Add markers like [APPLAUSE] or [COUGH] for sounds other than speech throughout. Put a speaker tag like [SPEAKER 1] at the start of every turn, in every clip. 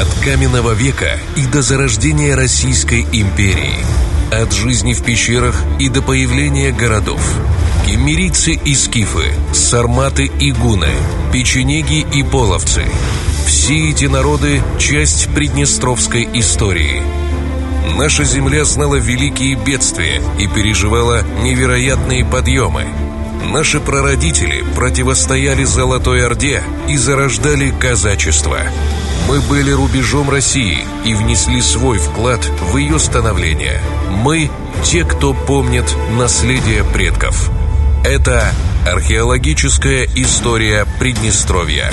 [SPEAKER 1] От каменного века и до зарождения Российской империи. От жизни в пещерах и до появления городов. Кемерийцы и скифы, сарматы и гуны, печенеги и половцы. Все эти народы – часть приднестровской истории. Наша земля знала великие бедствия и переживала невероятные подъемы. Наши прародители противостояли Золотой Орде и зарождали казачество – мы были рубежом России и внесли свой вклад в ее становление. Мы – те, кто помнит наследие предков. Это археологическая история Приднестровья.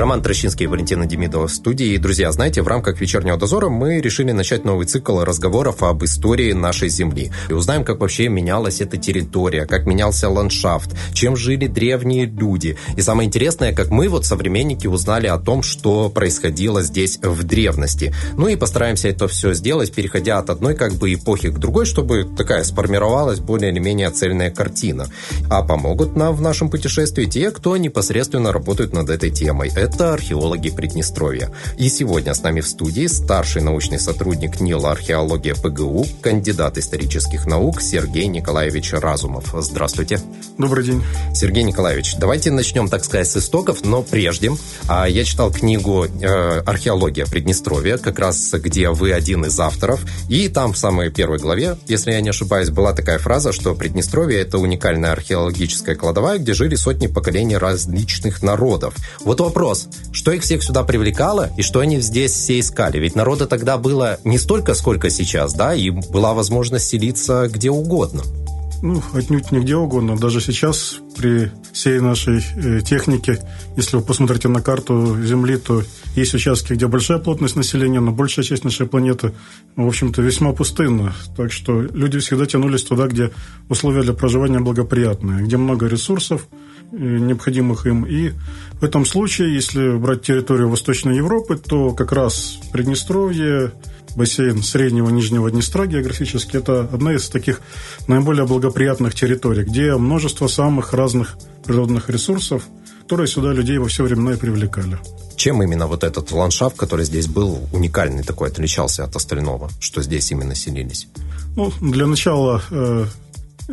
[SPEAKER 2] Роман Трощинский и Валентина Демидова в студии. Друзья, знаете, в рамках «Вечернего дозора» мы решили начать новый цикл разговоров об истории нашей Земли. И узнаем, как вообще менялась эта территория, как менялся ландшафт, чем жили древние люди. И самое интересное, как мы, вот современники, узнали о том, что происходило здесь в древности. Ну и постараемся это все сделать, переходя от одной как бы эпохи к другой, чтобы такая сформировалась более или менее цельная картина. А помогут нам в нашем путешествии те, кто непосредственно работают над этой темой археологи Приднестровья. И сегодня с нами в студии старший научный сотрудник НИЛ археология ПГУ, кандидат исторических наук Сергей Николаевич Разумов. Здравствуйте.
[SPEAKER 3] Добрый день.
[SPEAKER 2] Сергей Николаевич, давайте начнем, так сказать, с истоков, но прежде а, я читал книгу э, «Археология Приднестровья», как раз где вы один из авторов, и там в самой первой главе, если я не ошибаюсь, была такая фраза, что Приднестровье – это уникальная археологическая кладовая, где жили сотни поколений различных народов. Вот вопрос, вопрос, что их всех сюда привлекало и что они здесь все искали? Ведь народа тогда было не столько, сколько сейчас, да, и была возможность селиться где угодно.
[SPEAKER 3] Ну, отнюдь не где угодно. Даже сейчас при всей нашей э, технике, если вы посмотрите на карту Земли, то есть участки, где большая плотность населения, но большая часть нашей планеты, в общем-то, весьма пустынна. Так что люди всегда тянулись туда, где условия для проживания благоприятные, где много ресурсов, необходимых им. И в этом случае, если брать территорию Восточной Европы, то как раз Приднестровье, бассейн Среднего Нижнего Днестра географически, это одна из таких наиболее благоприятных территорий, где множество самых разных природных ресурсов, которые сюда людей во все времена и привлекали.
[SPEAKER 2] Чем именно вот этот ландшафт, который здесь был уникальный такой, отличался от остального, что здесь именно селились?
[SPEAKER 3] Ну, для начала э,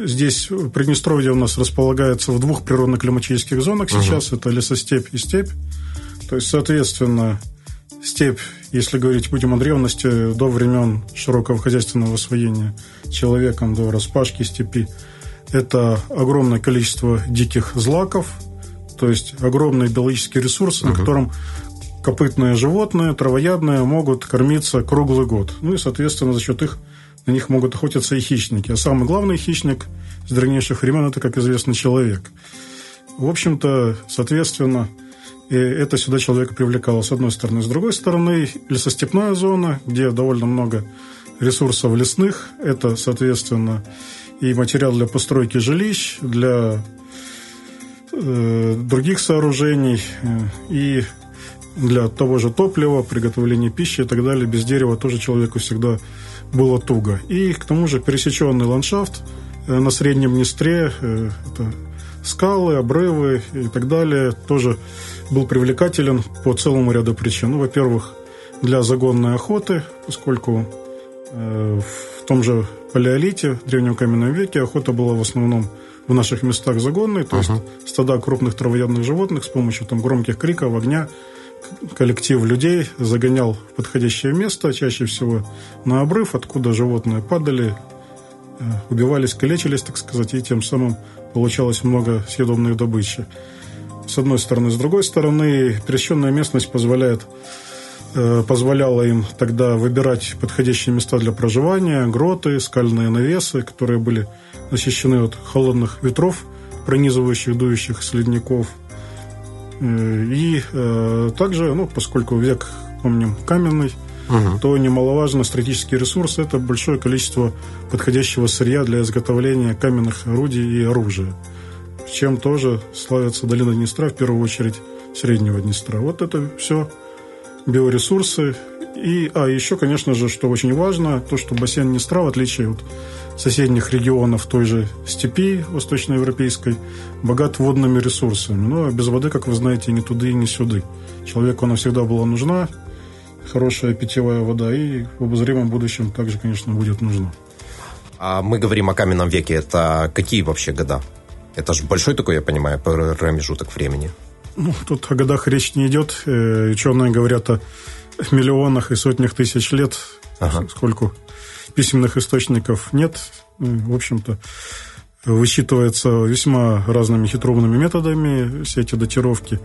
[SPEAKER 3] Здесь Приднестровье у нас располагается в двух природно-климатических зонах сейчас. Угу. Это лесостепь и степь. То есть, соответственно, степь, если говорить будем о древности, до времен широкого хозяйственного освоения человеком, до распашки степи, это огромное количество диких злаков, то есть огромный биологический ресурс, угу. на котором копытные животные, травоядные могут кормиться круглый год. Ну и, соответственно, за счет их на них могут охотиться и хищники. А самый главный хищник с древнейших времен – это, как известно, человек. В общем-то, соответственно, и это сюда человека привлекало, с одной стороны. С другой стороны, лесостепная зона, где довольно много ресурсов лесных. Это, соответственно, и материал для постройки жилищ, для э, других сооружений, э, и для того же топлива, приготовления пищи и так далее. Без дерева тоже человеку всегда было туго. И к тому же пересеченный ландшафт э, на Среднем Днестре, э, это скалы, обрывы и так далее, тоже был привлекателен по целому ряду причин. Ну, во-первых, для загонной охоты, поскольку э, в том же палеолите, в древнем каменном веке, охота была в основном в наших местах загонной, то uh-huh. есть стада крупных травоядных животных с помощью там громких криков, огня коллектив людей загонял в подходящее место, чаще всего на обрыв, откуда животные падали, э, убивались, калечились, так сказать, и тем самым получалось много съедобной добычи. С одной стороны. С другой стороны, пересеченная местность позволяет э, позволяла им тогда выбирать подходящие места для проживания, гроты, скальные навесы, которые были защищены от холодных ветров, пронизывающих, дующих с ледников – и э, также, ну, поскольку век, помним, каменный, угу. то немаловажно стратегический ресурс – это большое количество подходящего сырья для изготовления каменных орудий и оружия. Чем тоже славится долина Днестра, в первую очередь Среднего Днестра. Вот это все биоресурсы И, а еще, конечно же, что очень важно, то, что бассейн Днестра, в отличие от соседних регионов той же степи восточноевропейской, богат водными ресурсами. Но без воды, как вы знаете, ни туды, ни сюды. Человеку она всегда была нужна, хорошая питьевая вода, и в обозримом будущем также, конечно, будет нужна.
[SPEAKER 2] А мы говорим о каменном веке. Это какие вообще года? Это же большой такой, я понимаю, промежуток времени.
[SPEAKER 3] Ну, тут о годах речь не идет. Э, ученые говорят о миллионах и сотнях тысяч лет, ага. сколько письменных источников нет. В общем-то, высчитывается весьма разными хитроумными методами все эти датировки.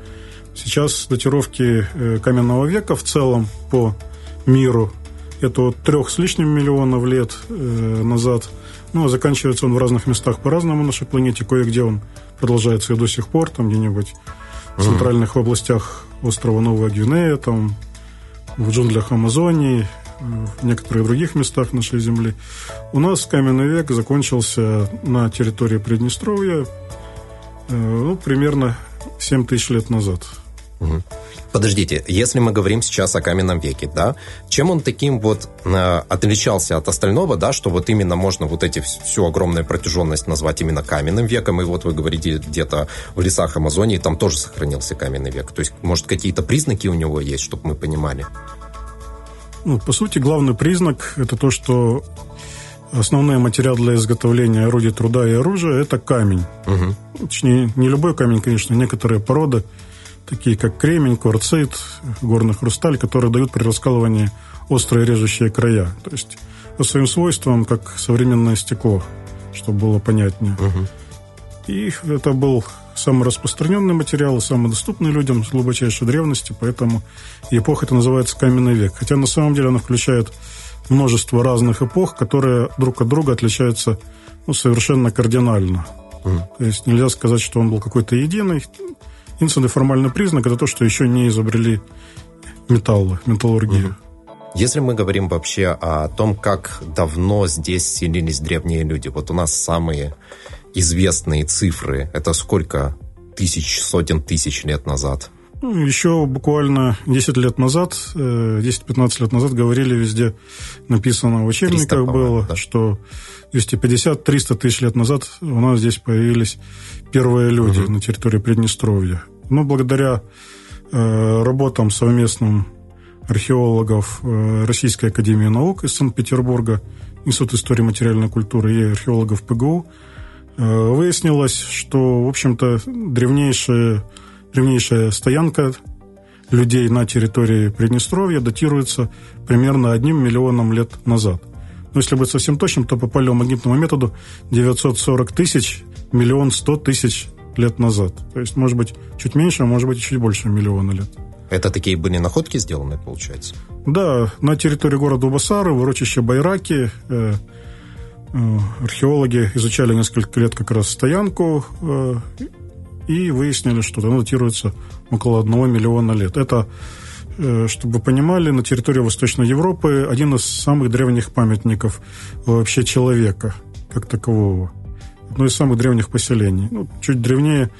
[SPEAKER 3] Сейчас датировки э, каменного века в целом по миру это от трех с лишним миллионов лет э, назад. Ну, а заканчивается он в разных местах по-разному на нашей планете. Кое-где он продолжается и до сих пор, там где-нибудь в центральных областях острова Новая Гвинея, там в джунглях Амазонии, в некоторых других местах нашей Земли. У нас каменный век закончился на территории Приднестровья э, ну, примерно 7 тысяч лет назад.
[SPEAKER 2] Угу. Подождите, если мы говорим сейчас о каменном веке, да, чем он таким вот э, отличался от остального, да, что вот именно можно вот эти всю огромную протяженность назвать именно каменным веком, и вот вы говорите где-то в лесах Амазонии там тоже сохранился каменный век, то есть, может, какие-то признаки у него есть, чтобы мы понимали?
[SPEAKER 3] Ну, по сути, главный признак – это то, что основной материал для изготовления орудий труда и оружия – это камень. Угу. Точнее, не любой камень, конечно, некоторые породы – такие как кремень, кварцит, горный хрусталь, которые дают при раскалывании острые режущие края. То есть по своим свойствам, как современное стекло, чтобы было понятнее. Угу. И это был самый распространенный материал, самый доступный людям с глубочайшей древности, поэтому эпоха это называется каменный век. Хотя на самом деле она включает множество разных эпох, которые друг от друга отличаются ну, совершенно кардинально. Mm. То есть нельзя сказать, что он был какой-то единый. Единственный формальный признак – это то, что еще не изобрели металлы, металлургию.
[SPEAKER 2] Если мы говорим вообще о том, как давно здесь селились древние люди, вот у нас самые известные цифры, это сколько тысяч, сотен тысяч лет назад?
[SPEAKER 3] Ну, еще буквально 10 лет назад, 10-15 э, лет назад говорили везде, написано в учебниках было, да. что 250-300 тысяч лет назад у нас здесь появились первые люди угу. на территории Приднестровья. Но благодаря э, работам совместным археологов э, Российской Академии Наук из Санкт-Петербурга, Институт истории материальной культуры и археологов ПГУ, э, выяснилось, что, в общем-то, древнейшая, древнейшая стоянка людей на территории Приднестровья датируется примерно одним миллионом лет назад. Но если быть совсем точным, то по палеомагнитному методу 940 тысяч, миллион сто тысяч лет назад. То есть, может быть, чуть меньше, а может быть, чуть больше миллиона лет.
[SPEAKER 2] Это такие были находки сделаны, получается?
[SPEAKER 3] Да, на территории города Убасары, в урочище Байраки, э, э, археологи изучали несколько лет как раз стоянку э, и выяснили, что она датируется около одного миллиона лет. Это, э, чтобы вы понимали, на территории Восточной Европы один из самых древних памятников вообще человека как такового одно из самых древних поселений. Ну, чуть древнее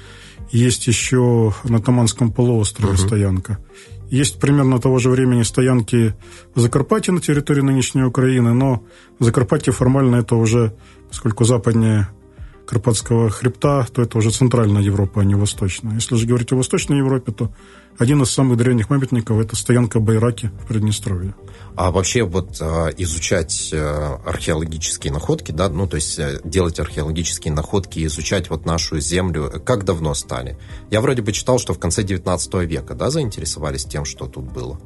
[SPEAKER 3] есть еще на Таманском полуострове uh-huh. стоянка. Есть примерно того же времени стоянки в Закарпатье на территории нынешней Украины, но Закарпатье формально это уже, поскольку западнее Карпатского хребта, то это уже центральная Европа, а не восточная. Если же говорить о Восточной Европе, то один из самых древних памятников – это стоянка Байраки в Приднестровье.
[SPEAKER 2] А вообще вот а, изучать э, археологические находки, да, ну то есть э, делать археологические находки, изучать вот нашу землю, как давно стали? Я вроде бы читал, что в конце 19 века, да, заинтересовались тем, что тут было?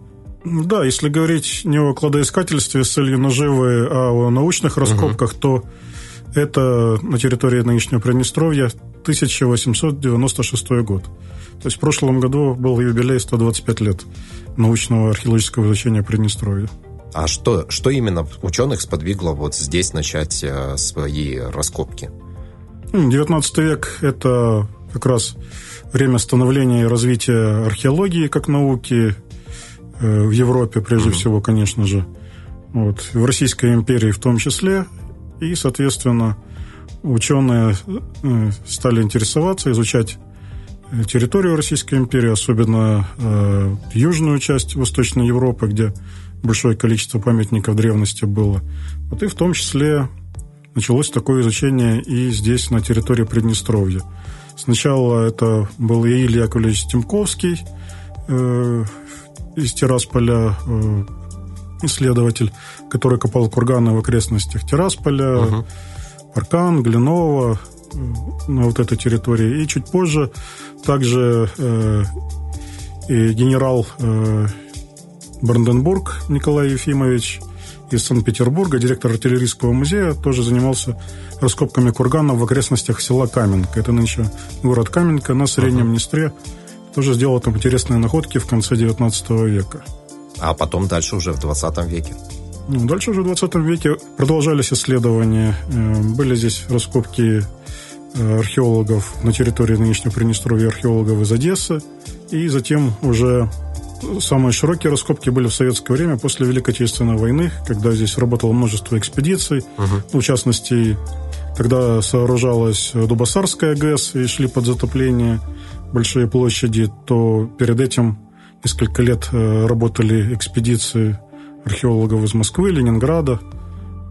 [SPEAKER 3] Да, если говорить не о кладоискательстве с целью наживы, а о научных раскопках, угу. то это на территории нынешнего Приднестровья 1896 год. То есть в прошлом году был юбилей 125 лет научного археологического изучения Приднестровья.
[SPEAKER 2] А что, что именно ученых сподвигло вот здесь начать э, свои раскопки?
[SPEAKER 3] 19 век – это как раз время становления и развития археологии как науки э, в Европе, прежде mm-hmm. всего, конечно же. Вот, в Российской империи в том числе. И, соответственно, ученые э, стали интересоваться, изучать территорию Российской империи, особенно э, южную часть Восточной Европы, где большое количество памятников древности было. Вот и в том числе началось такое изучение и здесь, на территории Приднестровья. Сначала это был Илья Яковлевич Тимковский э, из Тирасполя, э, исследователь, который копал курганы в окрестностях Тирасполя, угу. Аркан, Глинова, э, на вот этой территории. И чуть позже также э, и генерал э, Бранденбург Николай Ефимович из Санкт-Петербурга, директор артиллерийского музея, тоже занимался раскопками курганов в окрестностях села Каменка. Это нынче город Каменка на Среднем uh-huh. Днестре. Тоже сделал там интересные находки в конце 19 века.
[SPEAKER 2] А потом дальше уже в 20 веке.
[SPEAKER 3] Ну, дальше уже в 20 веке продолжались исследования. Э, были здесь раскопки э, археологов на территории нынешнего Приднестровья, археологов из Одессы. И затем уже самые широкие раскопки были в советское время после Великой Отечественной войны, когда здесь работало множество экспедиций. Угу. В частности, когда сооружалась Дубасарская ГЭС и шли под затопление большие площади, то перед этим несколько лет э, работали экспедиции археологов из Москвы, Ленинграда.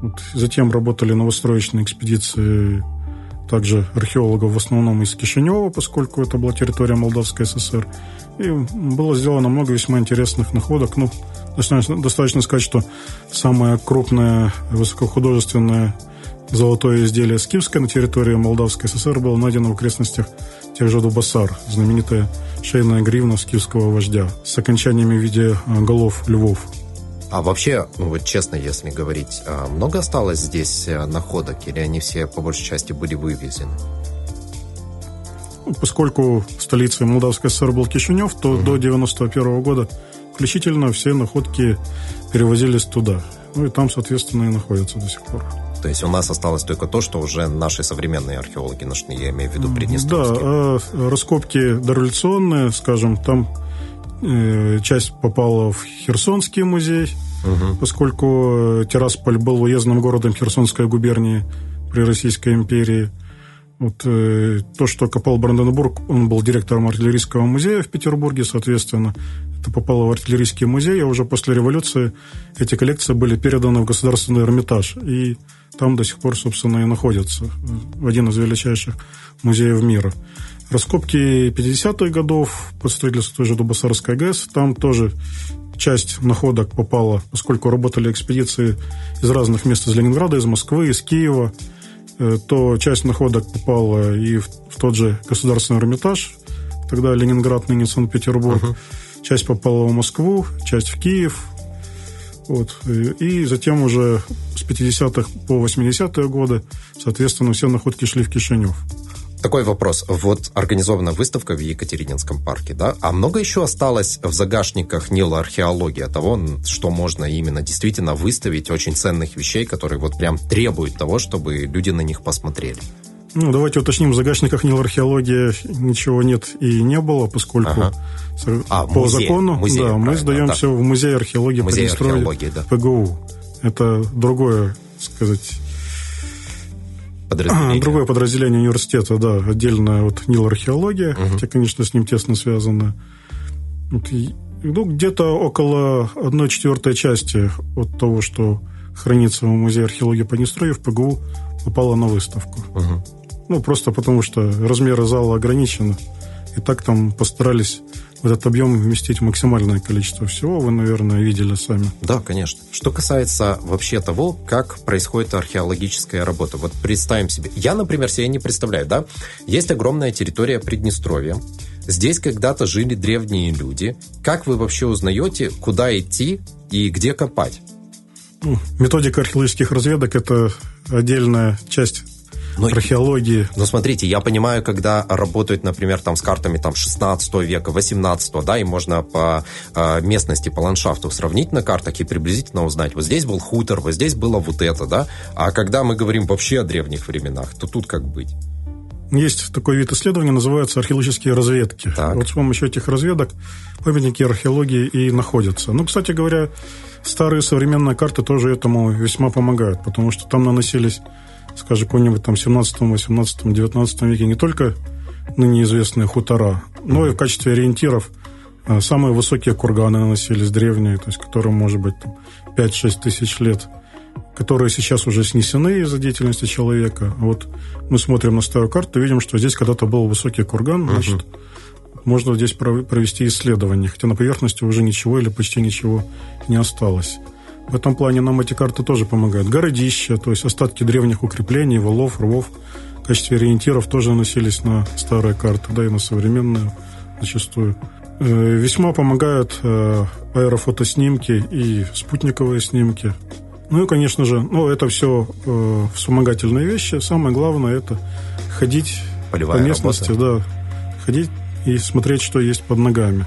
[SPEAKER 3] Вот. Затем работали новостроечные экспедиции также археологов в основном из Кишинева, поскольку это была территория Молдавской ССР. И было сделано много весьма интересных находок. Ну, достаточно, достаточно сказать, что самое крупное высокохудожественное золотое изделие скифское на территории Молдавской ССР было найдено в окрестностях тех же Дубасар, знаменитая шейная гривна скифского вождя с окончаниями в виде э, голов львов.
[SPEAKER 2] А вообще, ну вот честно, если говорить, а много осталось здесь э, находок, или они все по большей части были вывезены?
[SPEAKER 3] Ну, поскольку столицей Молдавской ССР был Кишинев, то угу. до 91 года включительно все находки перевозились туда. Ну и там, соответственно, и находятся до сих пор.
[SPEAKER 2] То есть у нас осталось только то, что уже наши современные археологи нашли, я имею в виду Приднестровские.
[SPEAKER 3] Да, а раскопки дореволюционные, скажем, там э, часть попала в Херсонский музей, угу. поскольку Тирасполь был уездным городом Херсонской губернии при Российской империи. Вот, э, то, что копал Бранденбург, он был директором артиллерийского музея в Петербурге, соответственно, это попало в артиллерийский музей, а уже после революции эти коллекции были переданы в Государственный Эрмитаж. И там до сих пор, собственно, и находятся. В один из величайших музеев мира. Раскопки 50-х годов под строительство той же Дубасарской ГЭС, там тоже часть находок попала, поскольку работали экспедиции из разных мест, из Ленинграда, из Москвы, из Киева, э, то часть находок попала и в, в тот же Государственный Эрмитаж, тогда Ленинград, ныне Санкт-Петербург, uh-huh. часть попала в Москву, часть в Киев, вот. И затем уже с 50-х по 80-е годы, соответственно, все находки шли в Кишинев.
[SPEAKER 2] Такой вопрос. Вот организована выставка в Екатерининском парке, да? А много еще осталось в загашниках Нила археологии того, что можно именно действительно выставить очень ценных вещей, которые вот прям требуют того, чтобы люди на них посмотрели?
[SPEAKER 3] Ну, давайте уточним, в загашниках Нил археологии ничего нет и не было, поскольку ага. а, по музей, закону музей, да, мы сдаем да. все в музей археологии музей археологии, да. ПГУ. Это другое, сказать, подразделение. другое подразделение университета, да, отдельная от Нил археология, угу. хотя, конечно, с ним тесно связано. Вот, ну, где-то около одной четвертой части от того, что хранится в музее археологии Поднестровья в ПГУ, попало на выставку. Угу. Ну, просто потому что размеры зала ограничены. И так там постарались в этот объем вместить максимальное количество всего. Вы, наверное, видели сами.
[SPEAKER 2] Да, конечно. Что касается вообще того, как происходит археологическая работа. Вот представим себе. Я, например, себе не представляю, да? Есть огромная территория Приднестровья. Здесь когда-то жили древние люди. Как вы вообще узнаете, куда идти и где копать?
[SPEAKER 3] Ну, методика археологических разведок – это отдельная часть но, археологии.
[SPEAKER 2] Но смотрите, я понимаю, когда работают, например, там с картами там 16 века, 18, да, и можно по э, местности, по ландшафту сравнить на картах и приблизительно узнать, вот здесь был хутор, вот здесь было вот это, да. А когда мы говорим вообще о древних временах, то тут как быть?
[SPEAKER 3] Есть такой вид исследования, называется археологические разведки. Так. Вот с помощью этих разведок памятники археологии и находятся. Ну, кстати говоря, старые современные карты тоже этому весьма помогают, потому что там наносились скажем, какой-нибудь там 17, 18, 19 веке не только ныне известные хутора, но и в качестве ориентиров А самые высокие курганы наносились древние, то есть которым может быть там, 5-6 тысяч лет, которые сейчас уже снесены из-за деятельности человека. А вот мы смотрим на старую карту и видим, что здесь когда-то был высокий курган, значит, угу. можно здесь провести исследование, хотя на поверхности уже ничего или почти ничего не осталось. В этом плане нам эти карты тоже помогают. Городища, то есть остатки древних укреплений, валов, рвов в качестве ориентиров тоже наносились на старые карты, да и на современные зачастую. Э, весьма помогают э, аэрофотоснимки и спутниковые снимки. Ну и, конечно же, ну, это все э, вспомогательные вещи. Самое главное – это ходить Полевая по местности, работа. да, ходить и смотреть, что есть под ногами.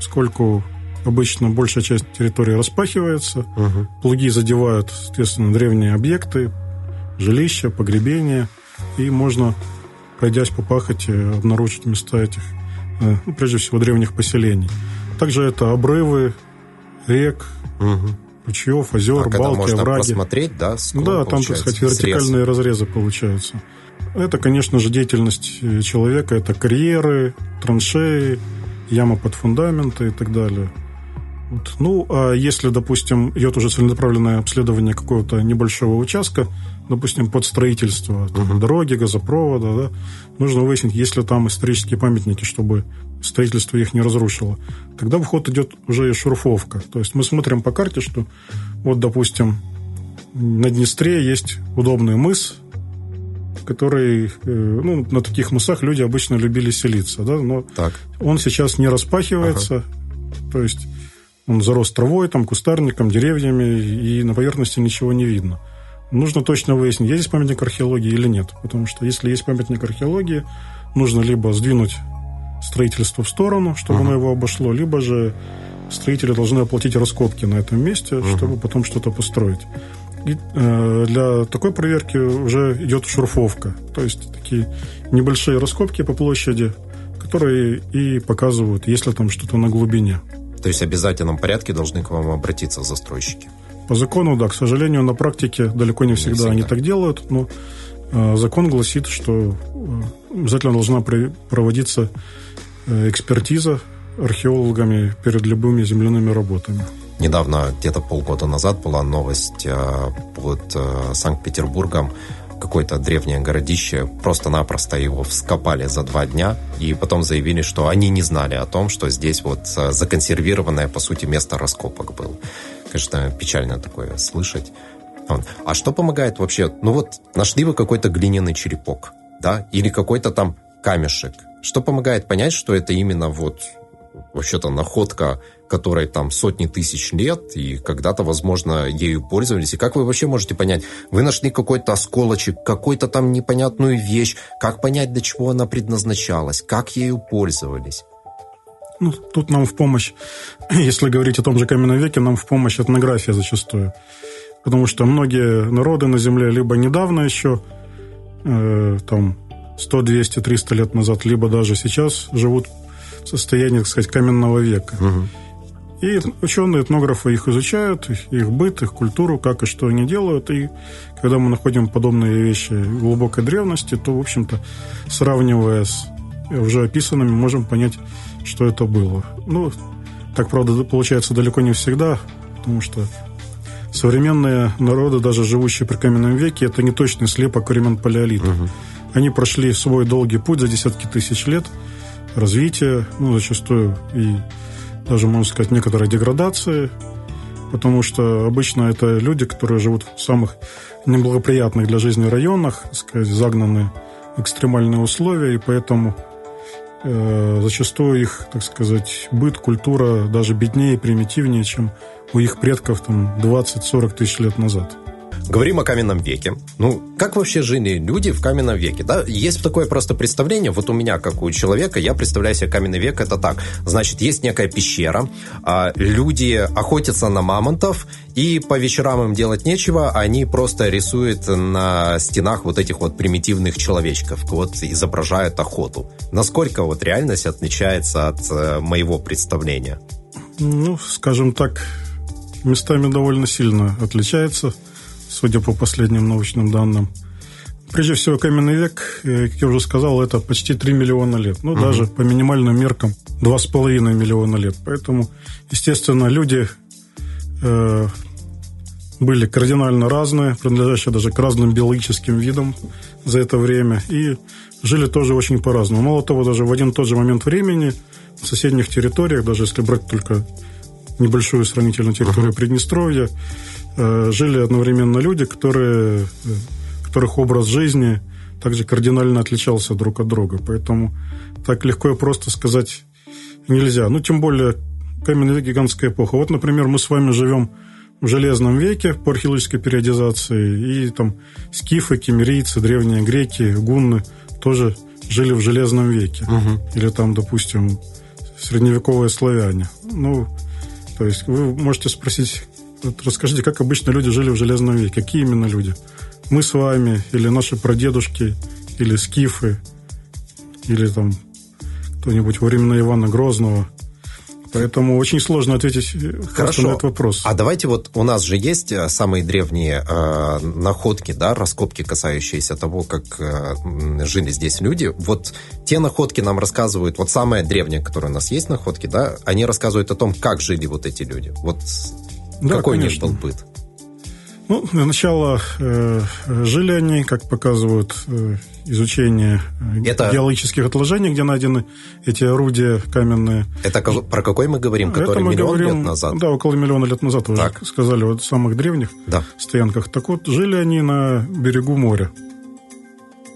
[SPEAKER 3] Сколько обычно большая часть территории распахивается, угу. плуги задевают, соответственно, древние объекты, жилища, погребения, и можно, пройдясь по пахоте, обнаружить места этих Э, ну, прежде всего, древних поселений. Также это обрывы рек, угу. ручьев, озер, а балки, можно овраги.
[SPEAKER 2] посмотреть, да,
[SPEAKER 3] Да, там, так сказать, вертикальные срез. разрезы получаются. Это, конечно же, деятельность э, человека, это карьеры, траншеи, яма под фундаменты и так далее. Вот. Ну, а если, допустим, идет уже целенаправленное обследование какого-то небольшого участка, допустим, под строительство там, uh-huh. дороги, газопровода, да, нужно выяснить, есть ли там исторические памятники, чтобы строительство их не разрушило. Тогда в ход идет уже и шурфовка. То есть мы смотрим по карте, что вот, допустим, на Днестре есть удобный мыс, который, э, ну, на таких мысах люди обычно любили селиться, да, но так. он сейчас не распахивается, ага. то есть он зарос травой, там, кустарником, деревьями, и на поверхности ничего не видно нужно точно выяснить, есть здесь памятник археологии или нет. Потому что если есть памятник археологии, нужно либо сдвинуть строительство в сторону, чтобы uh-huh. оно его обошло, либо же строители должны оплатить раскопки на этом месте, uh-huh. чтобы потом что-то построить. И э, для такой проверки уже идет шурфовка, то есть такие небольшие раскопки по площади, которые и показывают, есть ли там что-то на глубине.
[SPEAKER 2] То есть в обязательном порядке должны к вам обратиться застройщики.
[SPEAKER 3] По закону, да, к сожалению, на практике далеко не всегда, не всегда. они так делают, но э, закон гласит, что э, обязательно должна проводиться э, экспертиза археологами перед любыми земляными работами.
[SPEAKER 2] Недавно, где-то полгода назад, была новость под Санкт-Петербургом какое-то древнее городище, просто-напросто его вскопали за два дня, и потом заявили, что они не знали о том, что здесь вот э, законсервированное, по сути, место раскопок было. Конечно, печально такое слышать. А что помогает вообще? Ну вот, нашли вы какой-то глиняный черепок, да, или какой-то там камешек. Что помогает понять, что это именно вот вообще-то находка, которой там сотни тысяч лет, и когда-то, возможно, ею пользовались. И как вы вообще можете понять? Вы нашли какой-то осколочек, какую-то там непонятную вещь. Как понять, для чего она предназначалась? Как ею пользовались?
[SPEAKER 3] Ну, тут нам в помощь, [CLEARS THROAT] если говорить о том же каменном веке, нам в помощь этнография зачастую. Потому что многие народы на Земле либо недавно еще, э, там, 100, 200, 300 лет назад, либо даже сейчас живут в состоянии, так сказать, каменного века. Угу. И ученые, этнографы их изучают, их быт, их культуру, как и что они делают. И когда мы находим подобные вещи глубокой древности, то, в общем-то, сравнивая с уже описанными, можем понять, что это было. Ну, так, правда, получается далеко не всегда, потому что современные народы, даже живущие при каменном веке, это не точный слепок времен палеолита. Угу. Они прошли свой долгий путь за десятки тысяч лет развития, ну, зачастую и даже, можно сказать, некоторой деградации, потому что обычно это люди, которые живут в самых неблагоприятных для жизни районах, так сказать, загнаны в экстремальные условия, и поэтому Э, зачастую их, так сказать, быт, культура даже беднее, примитивнее, чем у их предков там 20-40 тысяч лет назад.
[SPEAKER 2] Говорим о каменном веке. Ну, как вообще жили люди в каменном веке? Да? Есть такое просто представление, вот у меня, как у человека, я представляю себе каменный век, это так. Значит, есть некая пещера, а люди охотятся на мамонтов, и по вечерам им делать нечего, они просто рисуют на стенах вот этих вот примитивных человечков, вот изображают охоту. Насколько вот реальность отличается от э, моего представления?
[SPEAKER 3] Ну, скажем так, местами довольно сильно отличается судя по последним научным данным. Прежде всего, каменный век, э, как я уже сказал, это почти 3 миллиона лет. Ну, угу. даже по минимальным меркам 2,5 миллиона лет. Поэтому, естественно, люди э, были кардинально разные, принадлежащие даже к разным биологическим видам за это время. И жили тоже очень по-разному. Мало того, даже в один и тот же момент времени в соседних территориях, даже если брать только небольшую сравнительную территорию uh-huh. Приднестровья, э, жили одновременно люди, которые, э, которых образ жизни также кардинально отличался друг от друга. Поэтому так легко и просто сказать нельзя. Ну, тем более, каменный век гигантская эпоха. Вот, например, мы с вами живем в Железном веке по археологической периодизации, и там скифы, кемерийцы, древние греки, гунны тоже жили в Железном веке. Угу. Или там, допустим, средневековые славяне. Ну, то есть вы можете спросить, вот расскажите, как обычно люди жили в Железном веке? Какие именно люди? Мы с вами, или наши прадедушки, или скифы, или там кто-нибудь во времена Ивана Грозного – Поэтому очень сложно ответить э, Хорошо. на этот вопрос.
[SPEAKER 2] А давайте вот у нас же есть э, самые древние э, находки, да, раскопки, касающиеся того, как э, жили здесь люди. Вот те находки нам рассказывают, вот самые древние, которые у нас есть находки, да, они рассказывают о том, как жили вот эти люди. Вот да, какой конечно. у них был быт?
[SPEAKER 3] Ну, для начала э, жили они, как показывают э, изучение э, это... геологических отложений, где найдены эти орудия каменные.
[SPEAKER 2] Это про какой мы говорим? Который мы миллион говорим, лет назад?
[SPEAKER 3] Да, около миллиона лет назад так. уже сказали, вот самых древних да. стоянках. Так вот, жили они на берегу моря.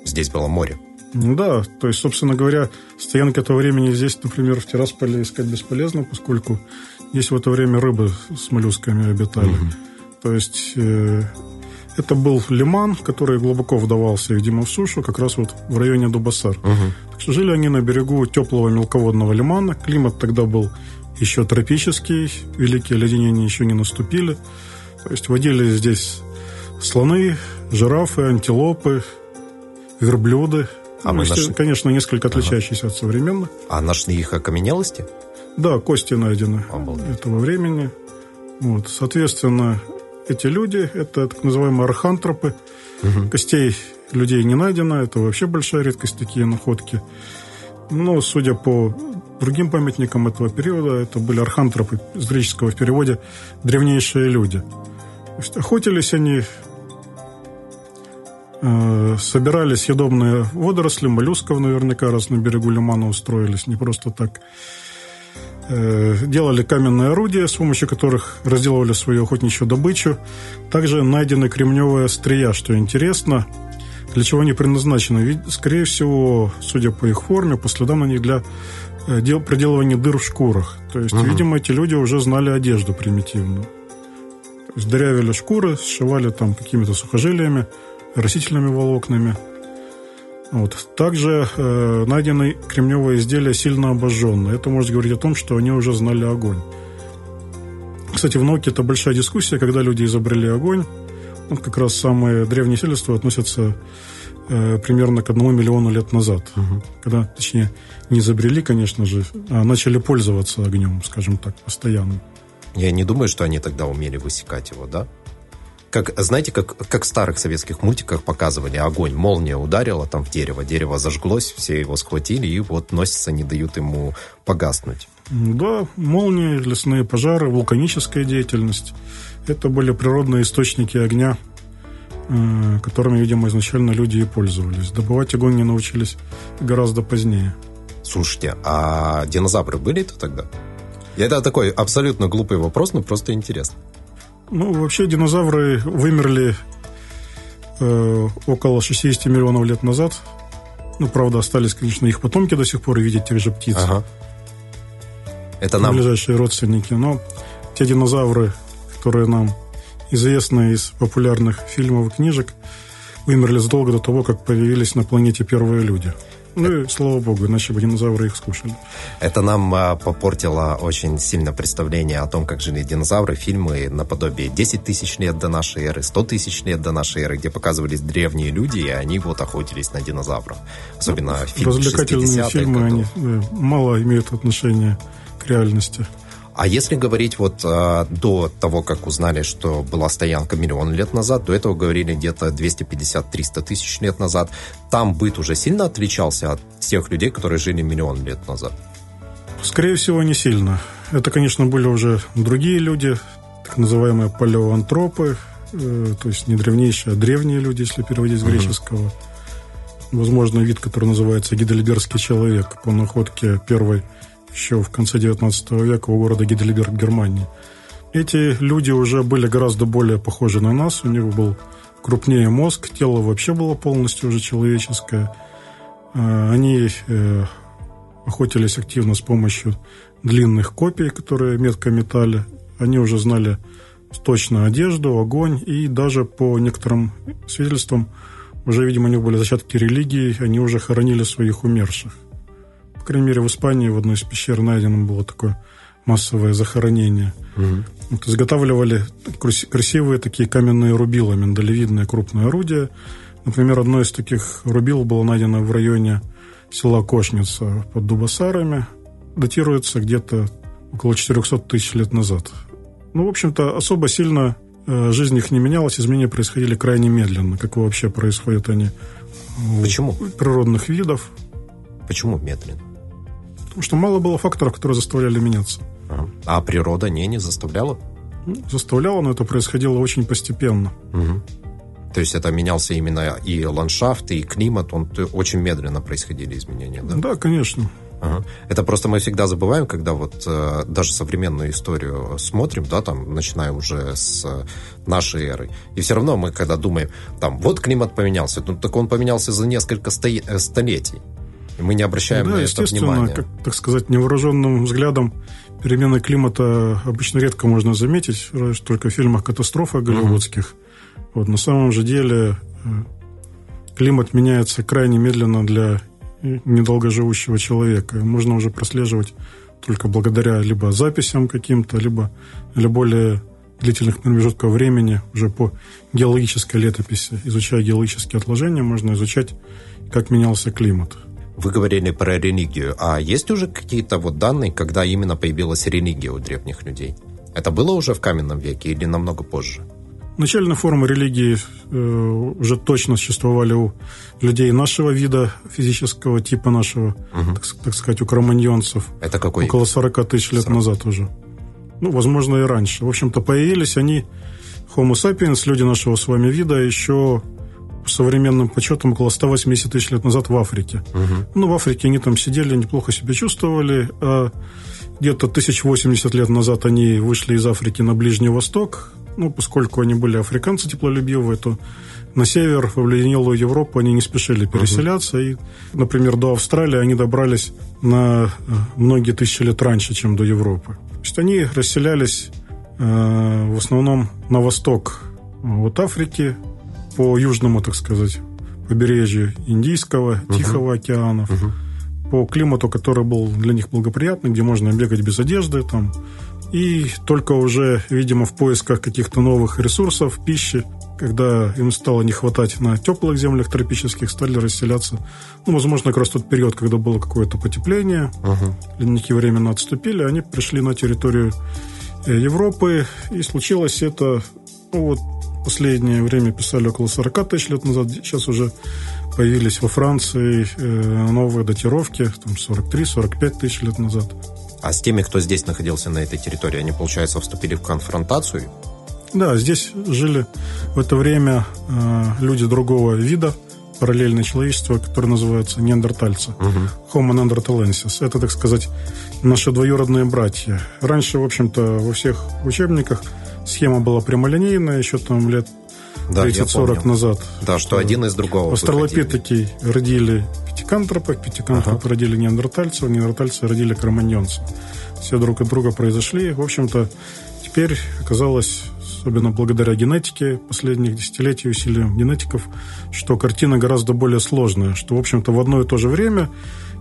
[SPEAKER 2] Здесь было море?
[SPEAKER 3] Да, то есть, собственно говоря, стоянки этого времени здесь, например, в Тирасполе искать бесполезно, поскольку здесь в это время рыбы с моллюсками обитали. Угу. То есть э, это был лиман, который глубоко вдавался, видимо, в сушу, как раз вот в районе Дубасар. Угу. Так что жили они на берегу теплого мелководного лимана. Климат тогда был еще тропический, великие оледенения еще не наступили. То есть водили здесь слоны, жирафы, антилопы, верблюды. А ну, мы нашли... Конечно, несколько отличающиеся ага. от современных.
[SPEAKER 2] А нашли их окаменелости?
[SPEAKER 3] Да, кости найдены Обалдеть. этого времени. Вот, соответственно, эти люди, это так называемые архантропы. Угу. Костей людей не найдено, это вообще большая редкость, такие находки. Но, судя по другим памятникам этого периода, это были архантропы, из греческого в переводе древнейшие люди. Охотились они, э, собирали съедобные водоросли, моллюсков наверняка, раз на берегу Лимана устроились, не просто так. Э, делали каменные орудия, с помощью которых разделывали свою охотничью добычу. Также найдены кремневые острия, что интересно. Для чего они предназначены? Ведь, скорее всего, судя по их форме, по следам на них для э, дел, проделывания дыр в шкурах. То есть, угу. видимо, эти люди уже знали одежду примитивную. То есть, дырявили шкуры, сшивали там какими-то сухожилиями, растительными волокнами – вот. Также э, найдены кремневые изделия сильно обожженные. Это может говорить о том, что они уже знали огонь. Кстати, в науке это большая дискуссия, когда люди изобрели огонь. Вот как раз самые древние исследования относятся э, примерно к одному миллиону лет назад. Угу. Когда, точнее, не изобрели, конечно же, а начали пользоваться огнем, скажем так, постоянно.
[SPEAKER 2] Я не думаю, что они тогда умели высекать его, да? Как, знаете, как, как в старых советских мультиках показывали огонь. Молния ударила там в дерево, дерево зажглось, все его схватили и вот носятся, не дают ему погаснуть.
[SPEAKER 3] Да, молнии, лесные пожары, вулканическая деятельность. Это были природные источники огня, э, которыми, видимо, изначально люди и пользовались. Добывать огонь не научились гораздо позднее.
[SPEAKER 2] Слушайте, а динозавры были-то тогда? Это такой абсолютно глупый вопрос, но просто интересно.
[SPEAKER 3] Ну, вообще динозавры вымерли э, около 60 миллионов лет назад. Ну, правда, остались, конечно, их потомки до сих пор видеть тех же птиц. Ага.
[SPEAKER 2] Это нам...
[SPEAKER 3] Ближайшие родственники. Но те динозавры, которые нам известны из популярных фильмов и книжек, вымерли задолго до того, как появились на планете первые люди. Ну и слава богу, иначе бы динозавры их скушали.
[SPEAKER 2] Это нам а, попортило очень сильно представление о том, как жили динозавры. Фильмы наподобие 10 тысяч лет до нашей эры, 100 тысяч лет до нашей эры, где показывались древние люди, и они вот охотились на динозавров. Особенно ну, фильмы
[SPEAKER 3] Развлекательные фильмы, они да, мало имеют отношения к реальности.
[SPEAKER 2] А если говорить вот э, до того, как узнали, что была стоянка миллион лет назад, до этого говорили где-то 250-300 тысяч лет назад, там быт уже сильно отличался от тех людей, которые жили миллион лет назад?
[SPEAKER 3] Скорее всего, не сильно. Это, конечно, были уже другие люди, так называемые палеоантропы, э, то есть не древнейшие, а древние люди, если переводить с греческого. Возможно, вид, который называется гидельбергский человек, по находке первой еще в конце 19 века у города Гидельберг, Германии. Эти люди уже были гораздо более похожи на нас, у них был крупнее мозг, тело вообще было полностью уже человеческое. Э, они э, охотились активно с помощью длинных копий, которые метко метали. Они уже знали точно одежду, огонь, и даже по некоторым свидетельствам уже, видимо, у них были зачатки религии, они уже хоронили своих умерших. По крайней мере, в Испании в одной из пещер найдено было такое массовое захоронение. Угу. Вот, изготавливали красивые такие каменные рубила, миндалевидные крупные орудия. Например, одно из таких рубил было найдено в районе села Кошница под Дубасарами. Датируется где-то около 400 тысяч лет назад. Ну, в общем-то, особо сильно э, жизнь их не менялась, изменения происходили крайне медленно, как вообще происходят они
[SPEAKER 2] Почему?
[SPEAKER 3] у природных видов.
[SPEAKER 2] Почему медленно?
[SPEAKER 3] Потому что мало было факторов, которые заставляли меняться.
[SPEAKER 2] Ага. А природа не, не заставляла?
[SPEAKER 3] Ну, заставляла, но это происходило очень постепенно.
[SPEAKER 2] Угу. То есть это менялся именно и ландшафт, и климат, он очень медленно происходили изменения, да?
[SPEAKER 3] Да, конечно.
[SPEAKER 2] Ага. Это просто мы всегда забываем, когда вот э, даже современную историю смотрим, да, там, начиная уже с э, нашей эры, и все равно мы, когда думаем, там, вот климат поменялся, ну, так он поменялся за несколько сто... Э, столетий. Мы не обращаем
[SPEAKER 3] да,
[SPEAKER 2] на это внимания.
[SPEAKER 3] Как, так сказать, невооруженным взглядом перемены климата обычно редко можно заметить, разве только в фильмах катастрофа голливудских. Угу. Вот, на самом же деле э, климат меняется крайне медленно для недолгоживущего человека. Можно уже прослеживать только благодаря либо записям каким-то, либо для более длительных промежутков времени уже по геологической летописи. Изучая геологические отложения, можно изучать, как менялся климат.
[SPEAKER 2] Вы говорили про религию. А есть уже какие-то вот данные, когда именно появилась религия у древних людей? Это было уже в каменном веке или намного позже?
[SPEAKER 3] Начальные формы религии э, уже точно существовали у людей нашего вида, физического типа нашего, угу. так, так сказать, у кроманьонцев.
[SPEAKER 2] Это какой?
[SPEAKER 3] Около 40 тысяч лет 40. назад уже. Ну, возможно, и раньше. В общем-то, появились они, Homo sapiens, люди нашего с вами вида, еще по современным подсчетам около 180 тысяч лет назад в Африке. Угу. Ну, в Африке они там сидели, неплохо себя чувствовали, а где-то 1080 лет назад они вышли из Африки на Ближний Восток, ну, поскольку они были африканцы теплолюбивые, то на север, в обледенелую Европу, они не спешили переселяться. Uh-huh. И, например, до Австралии они добрались на э, многие тысячи лет раньше, чем до Европы. То есть они расселялись э, в основном на восток от Африки, по южному, так сказать, побережью Индийского, uh-huh. Тихого океанов. Uh-huh по климату, который был для них благоприятный, где можно бегать без одежды, там, и только уже, видимо, в поисках каких-то новых ресурсов, пищи, когда им стало не хватать на теплых землях тропических, стали расселяться. Ну, возможно, как раз тот период, когда было какое-то потепление, uh-huh. ледники временно отступили, они пришли на территорию э, Европы, и случилось это, ну, вот, последнее время писали около 40 тысяч лет назад, сейчас уже появились во Франции э, новые датировки, там 43-45 тысяч лет назад.
[SPEAKER 2] А с теми, кто здесь находился на этой территории, они, получается, вступили в конфронтацию?
[SPEAKER 3] Да, здесь жили в это время э, люди другого вида, параллельное человечество, которое называется неандертальцы. Угу. Homo neanderthalensis. Это, так сказать, наши двоюродные братья. Раньше, в общем-то, во всех учебниках схема была прямолинейная, еще там лет да, 30-40 назад.
[SPEAKER 2] Да, что один из другого.
[SPEAKER 3] Австралопитеки родили пятикантропов, пятикантропы ага. родили неандертальцев, неандертальцы родили кроманьонцев. Все друг от друга произошли. В общем-то, теперь оказалось, особенно благодаря генетике, последних десятилетий усилиям генетиков, что картина гораздо более сложная, что, в общем-то, в одно и то же время,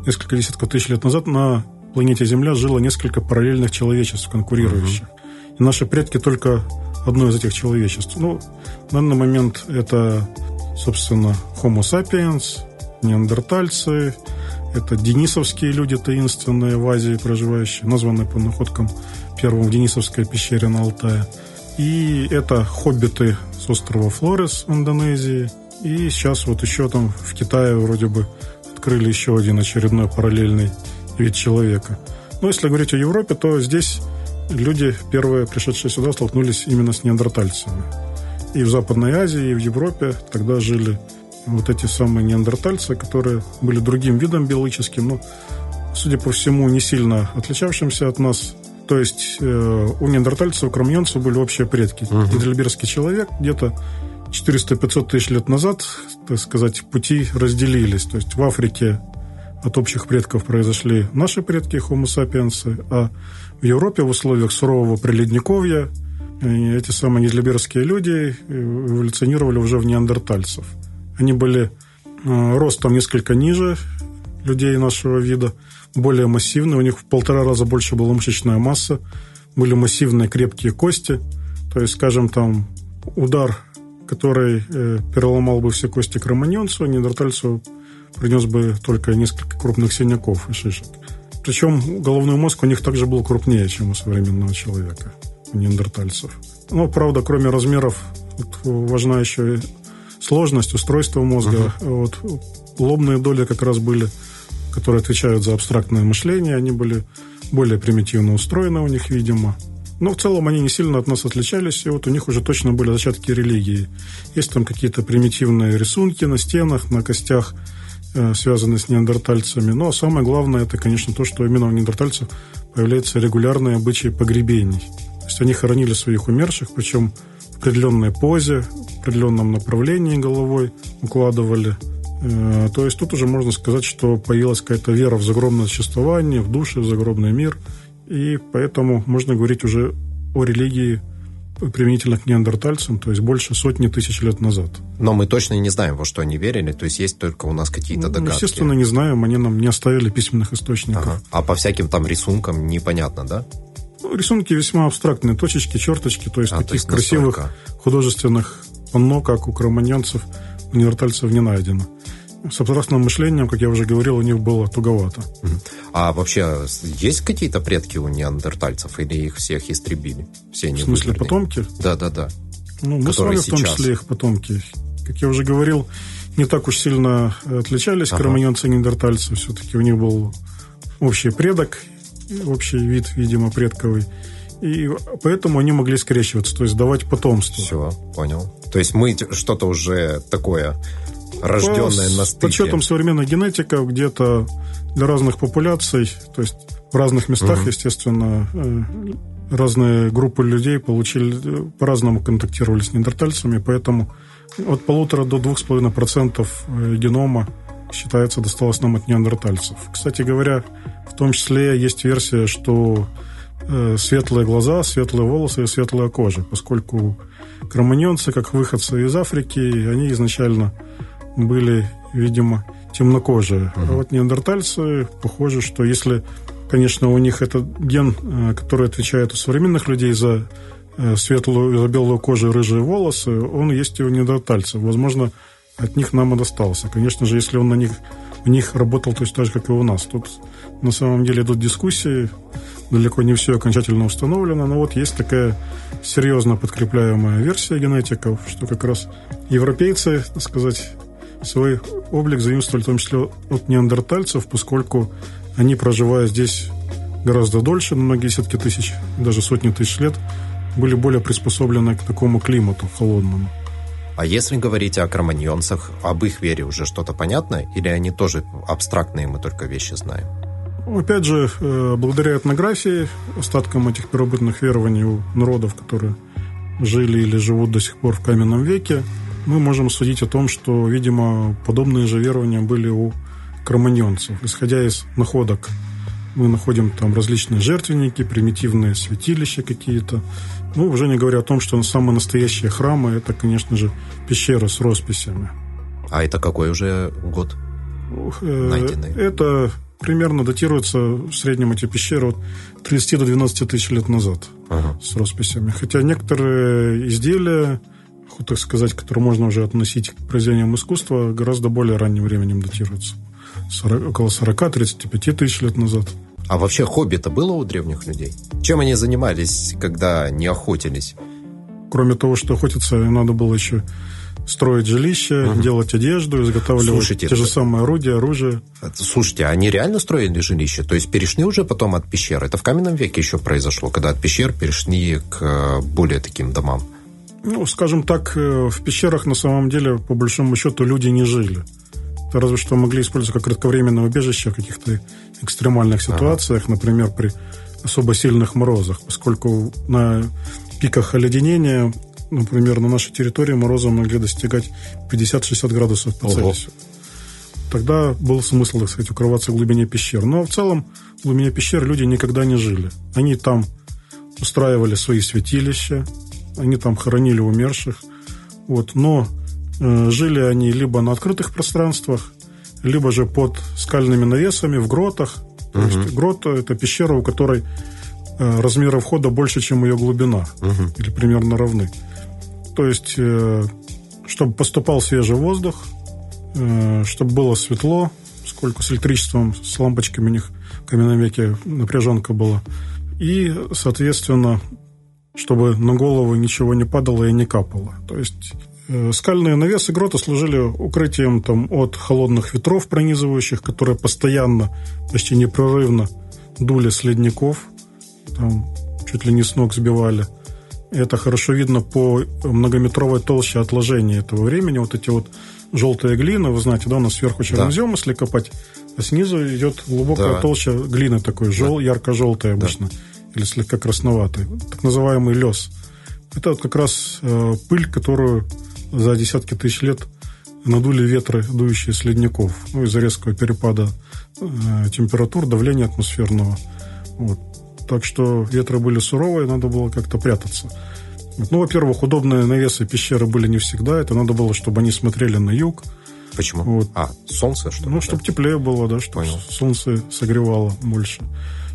[SPEAKER 3] несколько десятков тысяч лет назад, на планете Земля жило несколько параллельных человечеств, конкурирующих. Угу. И наши предки только одно из этих человечеств. Ну, в данный момент это, собственно, Homo sapiens, неандертальцы, Это денисовские люди, таинственные в Азии проживающие, названные по находкам первым в Денисовской пещере на Алтае. И это хоббиты с острова Флорес в Индонезии. И сейчас вот еще там в Китае вроде бы открыли еще один очередной параллельный вид человека. Но если говорить о Европе, то здесь люди, первые пришедшие сюда, столкнулись именно с неандертальцами. И в Западной Азии, и в Европе тогда жили вот эти самые неандертальцы, которые были другим видом биологическим, но, судя по всему, не сильно отличавшимся от нас. То есть э, у неандертальцев, у кроманьонцев были общие предки. Угу. Гидральбергский человек где-то 400-500 тысяч лет назад, так сказать, пути разделились. То есть в Африке от общих предков произошли наши предки, homo sapiens, а в Европе в условиях сурового приледниковья эти самые низлиберские люди эволюционировали уже в неандертальцев. Они были э, ростом несколько ниже людей нашего вида, более массивные, у них в полтора раза больше была мышечная масса, были массивные крепкие кости, то есть, скажем, там удар, который э, переломал бы все кости кроманьонцу, неандертальцу принес бы только несколько крупных синяков и шишек. Причем головной мозг у них также был крупнее, чем у современного человека, у неандертальцев. Но, правда, кроме размеров, важна еще сложность устройства мозга. Uh-huh. Вот, лобные доли как раз были, которые отвечают за абстрактное мышление, они были более примитивно устроены у них, видимо. Но в целом они не сильно от нас отличались, и вот у них уже точно были зачатки религии. Есть там какие-то примитивные рисунки на стенах, на костях, связанные с неандертальцами. Но самое главное, это, конечно, то, что именно у неандертальцев появляются регулярные обычаи погребений. То есть они хоронили своих умерших, причем в определенной позе, в определенном направлении головой укладывали. Э, то есть тут уже можно сказать, что появилась какая-то вера в загробное существование, в души, в загробный мир. И поэтому можно говорить уже о религии применительно к неандертальцам, то есть больше сотни тысяч лет назад.
[SPEAKER 2] Но мы точно не знаем, во что они верили, то есть есть только у нас какие-то ну, догадки.
[SPEAKER 3] Естественно, не знаем, они нам не оставили письменных источников. Ага.
[SPEAKER 2] А по всяким там рисункам непонятно, да?
[SPEAKER 3] Ну, рисунки весьма абстрактные, точечки, черточки, то есть а, таких то есть красивых художественных панно, как у кроманьонцев, у неандертальцев не найдено. С абстрактным мышлением, как я уже говорил, у них было туговато.
[SPEAKER 2] А вообще есть какие-то предки у неандертальцев или их всех истребили? Все
[SPEAKER 3] В смысле, потомки?
[SPEAKER 2] Да, да, да.
[SPEAKER 3] Ну, мы с вами в том числе их потомки. Как я уже говорил, не так уж сильно отличались ага. кроманьонцы и неандертальцы. Все-таки у них был общий предок, общий вид, видимо, предковый. И поэтому они могли скрещиваться, то есть давать потомство.
[SPEAKER 2] Все, понял. То есть мы что-то уже такое рожденное По, на стыке. С
[SPEAKER 3] подсчетом современной генетика где-то для разных популяций, то есть в разных местах, угу. естественно, э, разные группы людей получили, по-разному контактировали с неандертальцами, поэтому от полутора до двух с половиной процентов э, генома считается досталось нам от неандертальцев. Кстати говоря, в том числе есть версия, что Э, светлые глаза, светлые волосы и светлая кожа, поскольку кроманьонцы, как выходцы из Африки, они изначально были, видимо, темнокожие. Uh-huh. А вот неандертальцы, похоже, что если, конечно, у них этот ген, э, который отвечает у современных людей за э, светлую, за белую кожу и рыжие волосы, он есть и у неандертальцев. Возможно, от них нам и достался. Конечно же, если он на них, у них работал точно так же, как и у нас. Тут на самом деле идут дискуссии, далеко не все окончательно установлено, но вот есть такая серьезно подкрепляемая версия генетиков, что как раз европейцы, так сказать, свой облик заимствовали в том числе от неандертальцев, поскольку они, проживая здесь гораздо дольше, многие десятки тысяч, даже сотни тысяч лет, были более приспособлены к такому климату холодному.
[SPEAKER 2] А если говорить о кроманьонцах, об их вере уже что-то понятно? Или они тоже абстрактные, мы только вещи знаем?
[SPEAKER 3] Опять же, э, благодаря этнографии, остаткам этих первобытных верований у народов, которые жили или живут до сих пор в каменном веке, мы можем судить о том, что, видимо, подобные же верования были у кроманьонцев. Исходя из находок, мы находим там различные жертвенники, примитивные святилища какие-то. Ну, уже не говоря о том, что самые настоящие храмы – это, конечно же, пещеры с росписями.
[SPEAKER 2] А это какой уже год
[SPEAKER 3] э, найденный? Это примерно датируется в среднем эти пещеры от 30 до 12 тысяч лет назад ага. с росписями. Хотя некоторые изделия, так сказать, которые можно уже относить к произведениям искусства, гораздо более ранним временем датируются. 40, около 40-35 тысяч лет назад.
[SPEAKER 2] А вообще хобби-то было у древних людей? Чем они занимались, когда не охотились?
[SPEAKER 3] Кроме того, что охотиться, надо было еще строить жилище, угу. делать одежду, изготавливать Слушайте, те же самые орудия, оружие.
[SPEAKER 2] Слушайте, они реально строили жилище? То есть перешли уже потом от пещер? Это в каменном веке еще произошло, когда от пещер перешли к э, более таким домам?
[SPEAKER 3] Ну, скажем так, э, в пещерах на самом деле, по большому счету, люди не жили. Это разве что могли использовать как кратковременное убежище в каких-то экстремальных ситуациях, ага. например, при особо сильных морозах, поскольку на пиках оледенения например, на нашей территории морозы могли достигать 50-60 градусов по Цельсию. Тогда был смысл, так сказать, укрываться в глубине пещер. Но в целом в глубине пещер люди никогда не жили. Они там устраивали свои святилища, они там хоронили умерших. Вот. Но э, жили они либо на открытых пространствах, либо же под скальными навесами, в гротах. То угу. есть грота – это пещера, у которой э, размеры входа больше, чем ее глубина, угу. или примерно равны. То есть, э, чтобы поступал свежий воздух, э, чтобы было светло, сколько с электричеством, с лампочками у них в каменном веке напряженка была. И, соответственно, чтобы на голову ничего не падало и не капало. То есть э, скальные навесы грота служили укрытием там, от холодных ветров пронизывающих, которые постоянно, почти непрерывно дули с ледников, там, чуть ли не с ног сбивали – это хорошо видно по многометровой толще отложения этого времени. Вот эти вот желтые глины, вы знаете, да, у нас сверху чернозем, да. если копать, а снизу идет глубокая да. толща глины такой, жел, да. ярко-желтая обычно, да. Или слегка красноватый, так называемый лес. Это вот как раз э, пыль, которую за десятки тысяч лет надули ветры, дующие с ледников, ну, из-за резкого перепада э, температур, давления атмосферного. Вот. Так что ветры были суровые, надо было как-то прятаться. Ну, во-первых, удобные навесы пещеры были не всегда. Это надо было, чтобы они смотрели на юг.
[SPEAKER 2] Почему? Вот. А, солнце, что
[SPEAKER 3] ли? Ну, чтобы да? теплее было, да, чтобы Понял. солнце согревало больше.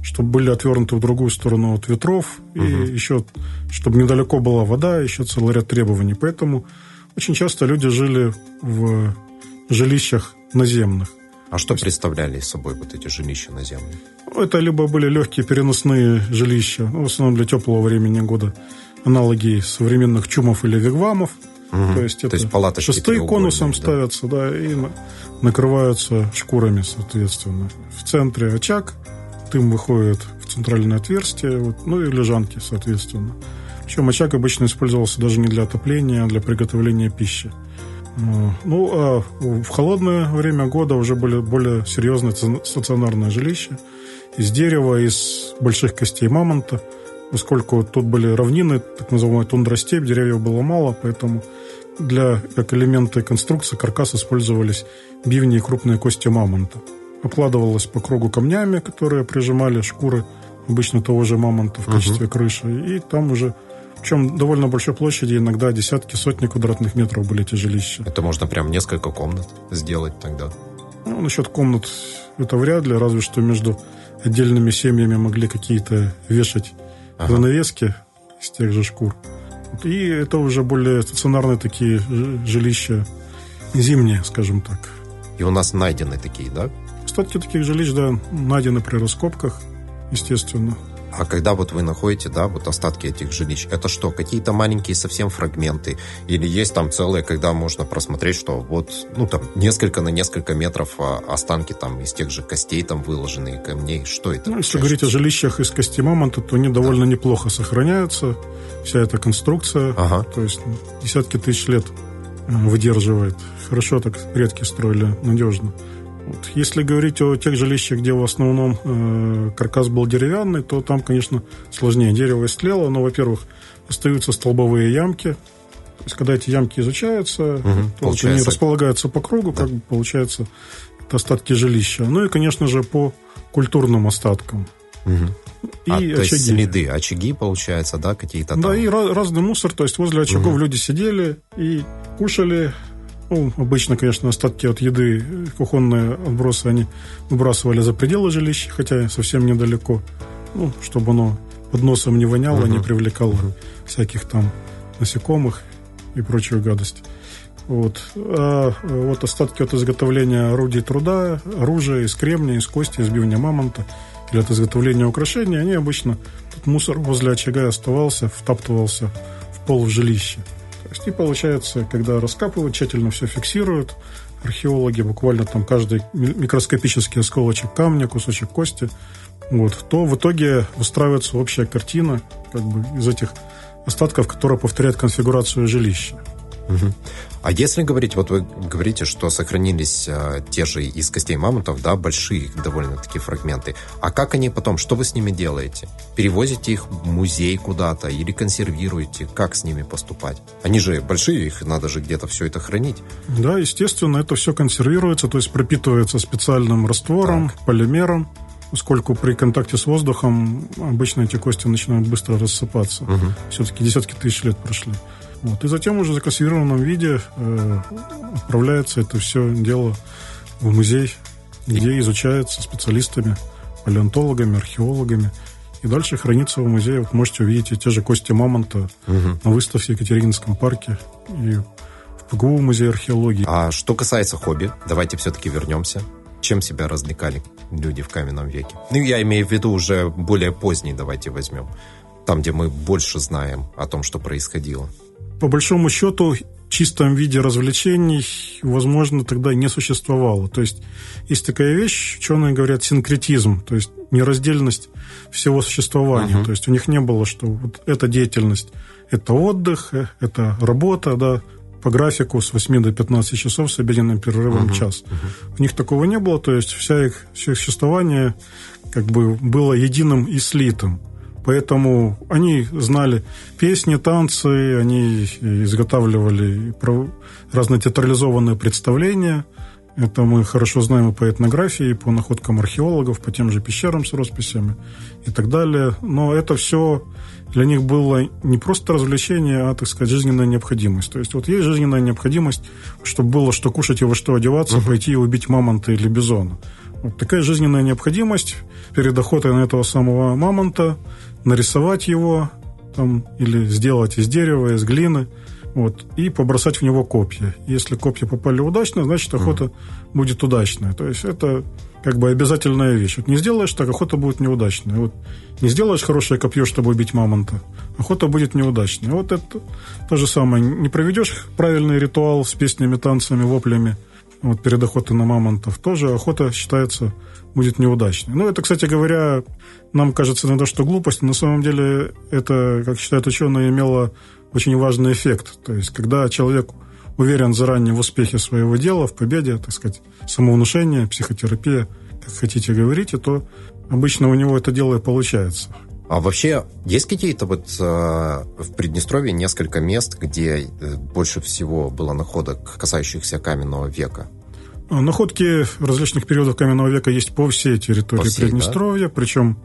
[SPEAKER 3] Чтобы были отвернуты в другую сторону от ветров. Угу. И еще, чтобы недалеко была вода, еще целый ряд требований. Поэтому очень часто люди жили в жилищах наземных.
[SPEAKER 2] А что представляли собой вот эти жилища наземные?
[SPEAKER 3] Это либо были легкие переносные жилища, ну, в основном для теплого времени года, аналоги современных чумов или вигвамов.
[SPEAKER 2] Угу. То есть, это То есть
[SPEAKER 3] шесты конусом да. ставятся, да, и накрываются шкурами, соответственно. В центре очаг, дым выходит в центральное отверстие, вот, ну и лежанки, соответственно. Причем очаг обычно использовался даже не для отопления, а для приготовления пищи. Ну, а в холодное время года уже были более серьезные стационарные жилища из дерева, из больших костей мамонта, поскольку тут были равнины, так называемая тундростепь, деревьев было мало, поэтому для, как элементы конструкции каркас использовались бивни и крупные кости мамонта. Обкладывалось по кругу камнями, которые прижимали шкуры обычно того же мамонта в качестве угу. крыши, и там уже причем довольно большой площади, иногда десятки, сотни квадратных метров были эти жилища.
[SPEAKER 2] Это можно прям несколько комнат сделать тогда?
[SPEAKER 3] Ну, насчет комнат это вряд ли, разве что между отдельными семьями могли какие-то вешать ага. занавески из тех же шкур. И это уже более стационарные такие жилища, зимние, скажем так.
[SPEAKER 2] И у нас найдены такие, да?
[SPEAKER 3] Кстати, таких жилищ, да, найдены при раскопках, естественно.
[SPEAKER 2] А когда вот вы находите, да, вот остатки этих жилищ, это что, какие-то маленькие совсем фрагменты? Или есть там целые, когда можно просмотреть, что вот, ну, там, несколько на несколько метров а останки там из тех же костей там выложенные камней? Что это?
[SPEAKER 3] Ну, если говорить о жилищах из кости мамонта, то они довольно да. неплохо сохраняются. Вся эта конструкция, ага. то есть десятки тысяч лет э, выдерживает. Хорошо так предки строили, надежно. Вот. Если говорить о тех жилищах, где в основном э, каркас был деревянный, то там, конечно, сложнее. Дерево истлело, но, во-первых, остаются столбовые ямки. То есть, когда эти ямки изучаются, угу, то вот они располагаются по кругу, да. как бы получается это остатки жилища. Ну и, конечно же, по культурным остаткам.
[SPEAKER 2] Угу. И а, очаги. То есть следы, очаги, получается, да, какие-то там?
[SPEAKER 3] Да, и разный мусор. То есть возле очагов угу. люди сидели и кушали, ну, обычно, конечно, остатки от еды, кухонные отбросы, они выбрасывали за пределы жилища, хотя совсем недалеко, ну, чтобы оно под носом не воняло, uh-huh. не привлекало uh-huh. всяких там насекомых и прочую гадость. Вот. А вот остатки от изготовления орудий труда, оружия из кремния, из кости, из бивня мамонта или от изготовления украшений, они обычно, тут мусор возле очага оставался, втаптывался в пол в жилище. И получается, когда раскапывают, тщательно все фиксируют, археологи буквально там каждый микроскопический осколочек камня, кусочек кости, вот, то в итоге выстраивается общая картина как бы из этих остатков, которая повторяет конфигурацию жилища.
[SPEAKER 2] Угу. А если говорить, вот вы говорите, что сохранились а, те же из костей мамонтов, да, большие довольно-таки фрагменты. А как они потом, что вы с ними делаете? Перевозите их в музей куда-то или консервируете? Как с ними поступать? Они же большие, их надо же где-то все это хранить.
[SPEAKER 3] Да, естественно, это все консервируется, то есть пропитывается специальным раствором, так. полимером поскольку при контакте с воздухом обычно эти кости начинают быстро рассыпаться. Угу. Все-таки десятки тысяч лет прошли. Вот. И затем уже в законсервированном виде э, отправляется это все дело в музей, где изучается специалистами, палеонтологами, археологами. И дальше хранится в музее. Вот можете увидеть те же кости мамонта угу. на выставке в Екатерининском парке и в ПГУ музее археологии.
[SPEAKER 2] А что касается хобби, давайте все-таки вернемся. Чем себя развлекали люди в каменном веке? Ну, я имею в виду уже более поздний, давайте возьмем. Там, где мы больше знаем о том, что происходило
[SPEAKER 3] по большому счету, в чистом виде развлечений, возможно, тогда не существовало. То есть есть такая вещь, ученые говорят, синкретизм, то есть нераздельность всего существования. Uh-huh. То есть у них не было, что вот эта деятельность – это отдых, э, это работа, да, по графику с 8 до 15 часов с обеденным перерывом uh-huh. час. Uh-huh. У них такого не было, то есть вся их, все их существование как бы было единым и слитым. Поэтому они знали песни, танцы, они изготавливали разные театрализованные представления. Это мы хорошо знаем и по этнографии, и по находкам археологов, по тем же пещерам с росписями и так далее. Но это все для них было не просто развлечение, а, так сказать, жизненная необходимость. То есть вот есть жизненная необходимость, чтобы было что кушать и во что одеваться, uh-huh. пойти и убить мамонта или бизона. Вот такая жизненная необходимость перед охотой на этого самого мамонта нарисовать его там, или сделать из дерева, из глины, вот, и побросать в него копья. Если копья попали удачно, значит охота mm. будет удачная. То есть это как бы обязательная вещь. Вот не сделаешь так, охота будет неудачная. Вот не сделаешь хорошее копье, чтобы убить мамонта, охота будет неудачная. Вот это то же самое. Не проведешь правильный ритуал с песнями, танцами, воплями вот перед охотой на мамонтов, тоже охота считается будет неудачной. Ну, это, кстати говоря, нам кажется иногда, что глупость, но на самом деле это, как считают ученые, имело очень важный эффект. То есть, когда человек уверен заранее в успехе своего дела, в победе, так сказать, самовнушение, психотерапия, как хотите говорите, то обычно у него это дело и получается.
[SPEAKER 2] А вообще есть какие-то вот э, в Приднестровье несколько мест, где э, больше всего было находок, касающихся каменного века?
[SPEAKER 3] А, находки различных периодов каменного века есть по всей территории по всей, Приднестровья, да? причем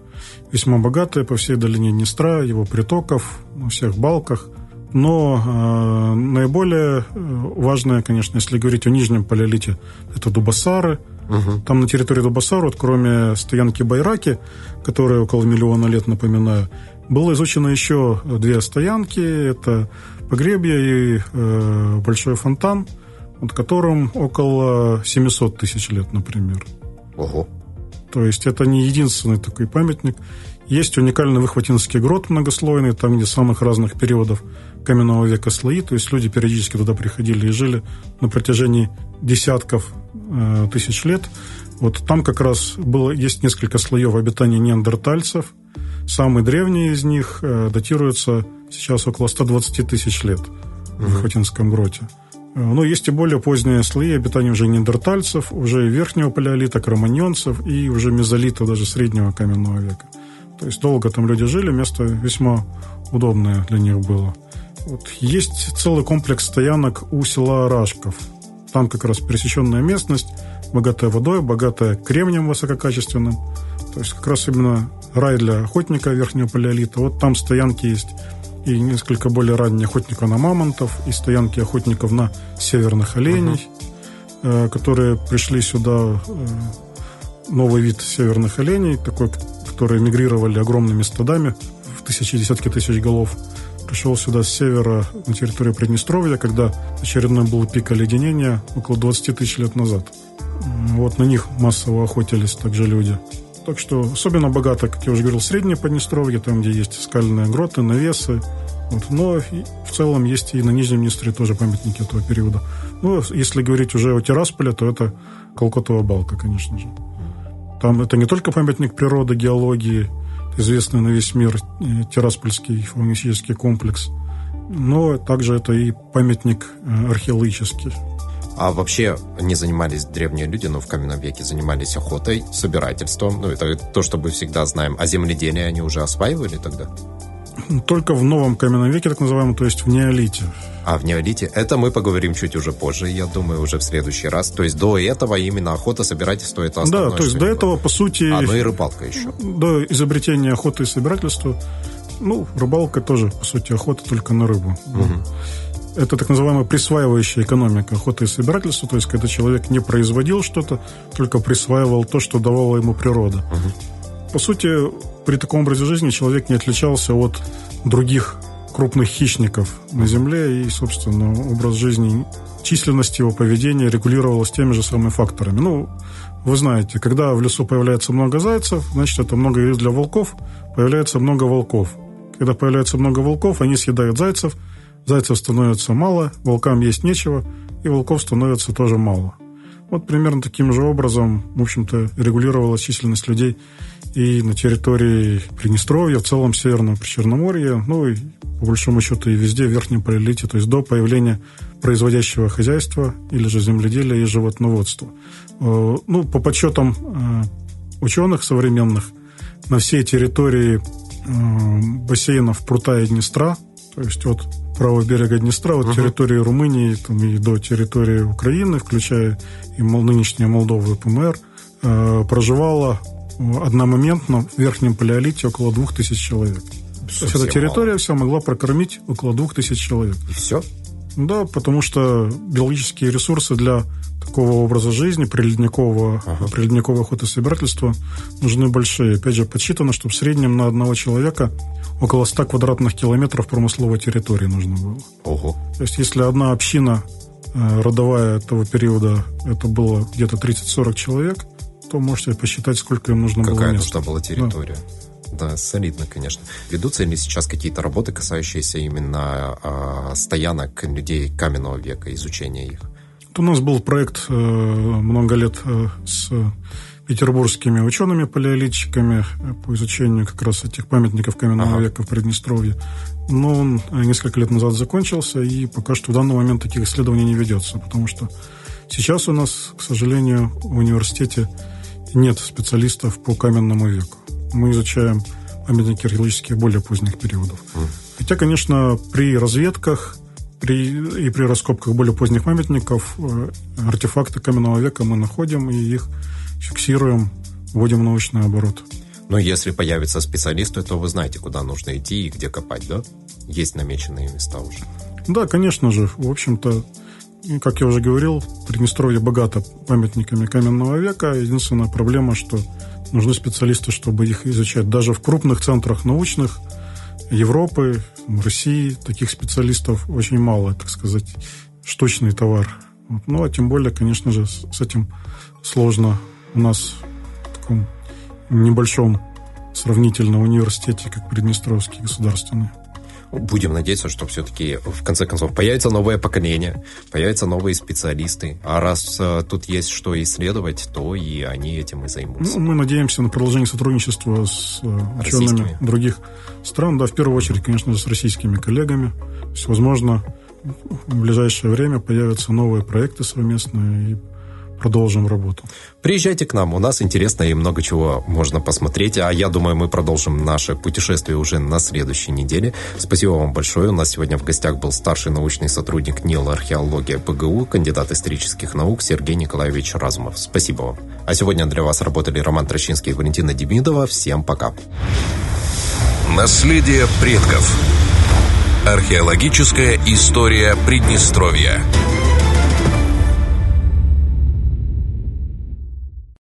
[SPEAKER 3] весьма богатые по всей долине Днестра, его притоков, на всех балках. Но э, наиболее важное, конечно, если говорить о нижнем палеолите, это Дубасары. Угу. Там на территории Дубасара, вот, кроме стоянки Байраки, которая около миллиона лет, напоминаю, было изучено еще две стоянки. Это Погребье и э, Большой фонтан – вот которым около 700 тысяч лет, например.
[SPEAKER 2] Ого.
[SPEAKER 3] То есть это не единственный такой памятник. Есть уникальный Выхватинский грот многослойный, там, где самых разных периодов каменного века слои, то есть люди периодически туда приходили и жили на протяжении десятков э, тысяч лет. Вот там как раз было, есть несколько слоев обитания неандертальцев. Самый древний из них э, датируется сейчас около 120 тысяч лет в Выхватинском гроте. Но есть и более поздние слои обитания уже неандертальцев, уже верхнего палеолита, кроманьонцев и уже мезолита, даже среднего каменного века. То есть долго там люди жили, место весьма удобное для них было. Вот. Есть целый комплекс стоянок у села Рашков. Там как раз пересеченная местность, богатая водой, богатая кремнием высококачественным. То есть как раз именно рай для охотника верхнего палеолита. Вот там стоянки есть и несколько более ранних охотников на мамонтов, и стоянки охотников на северных оленей, uh-huh. которые пришли сюда, э, новый вид северных оленей, такой, которые мигрировали огромными стадами в тысячи, десятки тысяч голов, пришел сюда с севера на территорию Приднестровья, когда очередной был пик оледенения около 20 тысяч лет назад. Вот на них массово охотились также люди. Так что особенно богато, как я уже говорил, среднее Поднестровье, там, где есть скальные гроты, навесы. Вот. Но в целом есть и на Нижнем Днестре тоже памятники этого периода. Ну, если говорить уже о Тирасполе, то это Колкотова балка, конечно же. Там это не только памятник природы, геологии, известный на весь мир э, Тираспольский фаунистический комплекс, но также это и памятник э, археологический.
[SPEAKER 2] А вообще не занимались древние люди, но в каменном веке занимались охотой, собирательством. Ну, это то, что мы всегда знаем. А земледелие они уже осваивали тогда?
[SPEAKER 3] Только в новом каменном веке, так называемом, то есть в неолите.
[SPEAKER 2] А в неолите? Это мы поговорим чуть уже позже, я думаю, уже в следующий раз. То есть до этого именно охота, собирательство это
[SPEAKER 3] основное. Да, то есть до этого, по сути...
[SPEAKER 2] А, ну и рыбалка еще.
[SPEAKER 3] До изобретения охоты и собирательства, ну, рыбалка тоже, по сути, охота только на рыбу. Угу. Это так называемая присваивающая экономика охоты и собирательства, то есть когда человек не производил что-то, только присваивал то, что давала ему природа. Угу. По сути, при таком образе жизни человек не отличался от других крупных хищников на Земле, и, собственно, образ жизни, численность его поведения регулировалась теми же самыми факторами. Ну, вы знаете, когда в лесу появляется много зайцев, значит, это много еды для волков, появляется много волков. Когда появляется много волков, они съедают зайцев, зайцев становится мало, волкам есть нечего, и волков становится тоже мало. Вот примерно таким же образом, в общем-то, регулировалась численность людей и на территории Приднестровья, в целом Северного Причерноморья, ну и по большому счету и везде в Верхнем Палеолите, то есть до появления производящего хозяйства или же земледелия и животноводства. Э, ну, по подсчетам э, ученых современных, на всей территории э, бассейнов Прута и Днестра, то есть от правого берега Днестра, от uh-huh. территории Румынии там, и до территории Украины, включая и нынешнюю Молдову и ПМР, проживало одномоментно в Верхнем Палеолите около двух тысяч человек. То есть эта территория мало. вся могла прокормить около двух тысяч человек.
[SPEAKER 2] И все?
[SPEAKER 3] Да, потому что биологические ресурсы для такого образа жизни, приледникового, ага. приледникового охотособирательства нужны большие. Опять же, подсчитано, что в среднем на одного человека около 100 квадратных километров промысловой территории нужно было.
[SPEAKER 2] Ого.
[SPEAKER 3] То есть, если одна община э, родовая этого периода, это было где-то 30-40 человек, то можете посчитать, сколько им нужно
[SPEAKER 2] Какая
[SPEAKER 3] было
[SPEAKER 2] места. Какая была территория. Да. Да, солидно, конечно. Ведутся ли сейчас какие-то работы, касающиеся именно э, стоянок людей каменного века, изучения их?
[SPEAKER 3] У нас был проект э, много лет э, с петербургскими учеными-палеолитчиками э, по изучению как раз этих памятников каменного ага. века в Приднестровье. Но он э, несколько лет назад закончился, и пока что в данный момент таких исследований не ведется, потому что сейчас у нас, к сожалению, в университете нет специалистов по каменному веку. Мы изучаем памятники археологических более поздних периодов. Mm. Хотя, конечно, при разведках при, и при раскопках более поздних памятников э, артефакты каменного века мы находим и их фиксируем, вводим в научный оборот.
[SPEAKER 2] Но если появятся специалисты, то вы знаете, куда нужно идти и где копать, да? Есть намеченные места уже.
[SPEAKER 3] Да, конечно же. В общем-то, как я уже говорил, Приднестровье богато памятниками каменного века. Единственная проблема, что нужны специалисты, чтобы их изучать. Даже в крупных центрах научных Европы, России таких специалистов очень мало, так сказать, штучный товар. Вот. Ну, а тем более, конечно же, с этим сложно у нас в таком небольшом сравнительно университете, как Приднестровский государственный.
[SPEAKER 2] Будем надеяться, что все-таки в конце концов появится новое поколение, появятся новые специалисты. А раз э, тут есть что исследовать, то и они этим и займутся.
[SPEAKER 3] Ну, мы надеемся на продолжение сотрудничества с э, учеными других стран. Да, в первую очередь, конечно же, с российскими коллегами. Возможно, в ближайшее время появятся новые проекты совместные, и продолжим работу.
[SPEAKER 2] Приезжайте к нам, у нас интересно и много чего можно посмотреть. А я думаю, мы продолжим наше путешествие уже на следующей неделе. Спасибо вам большое. У нас сегодня в гостях был старший научный сотрудник НИЛ археология ПГУ, кандидат исторических наук Сергей Николаевич Разумов. Спасибо вам. А сегодня для вас работали Роман Трощинский и Валентина Демидова. Всем пока.
[SPEAKER 1] Наследие предков. Археологическая история Приднестровья.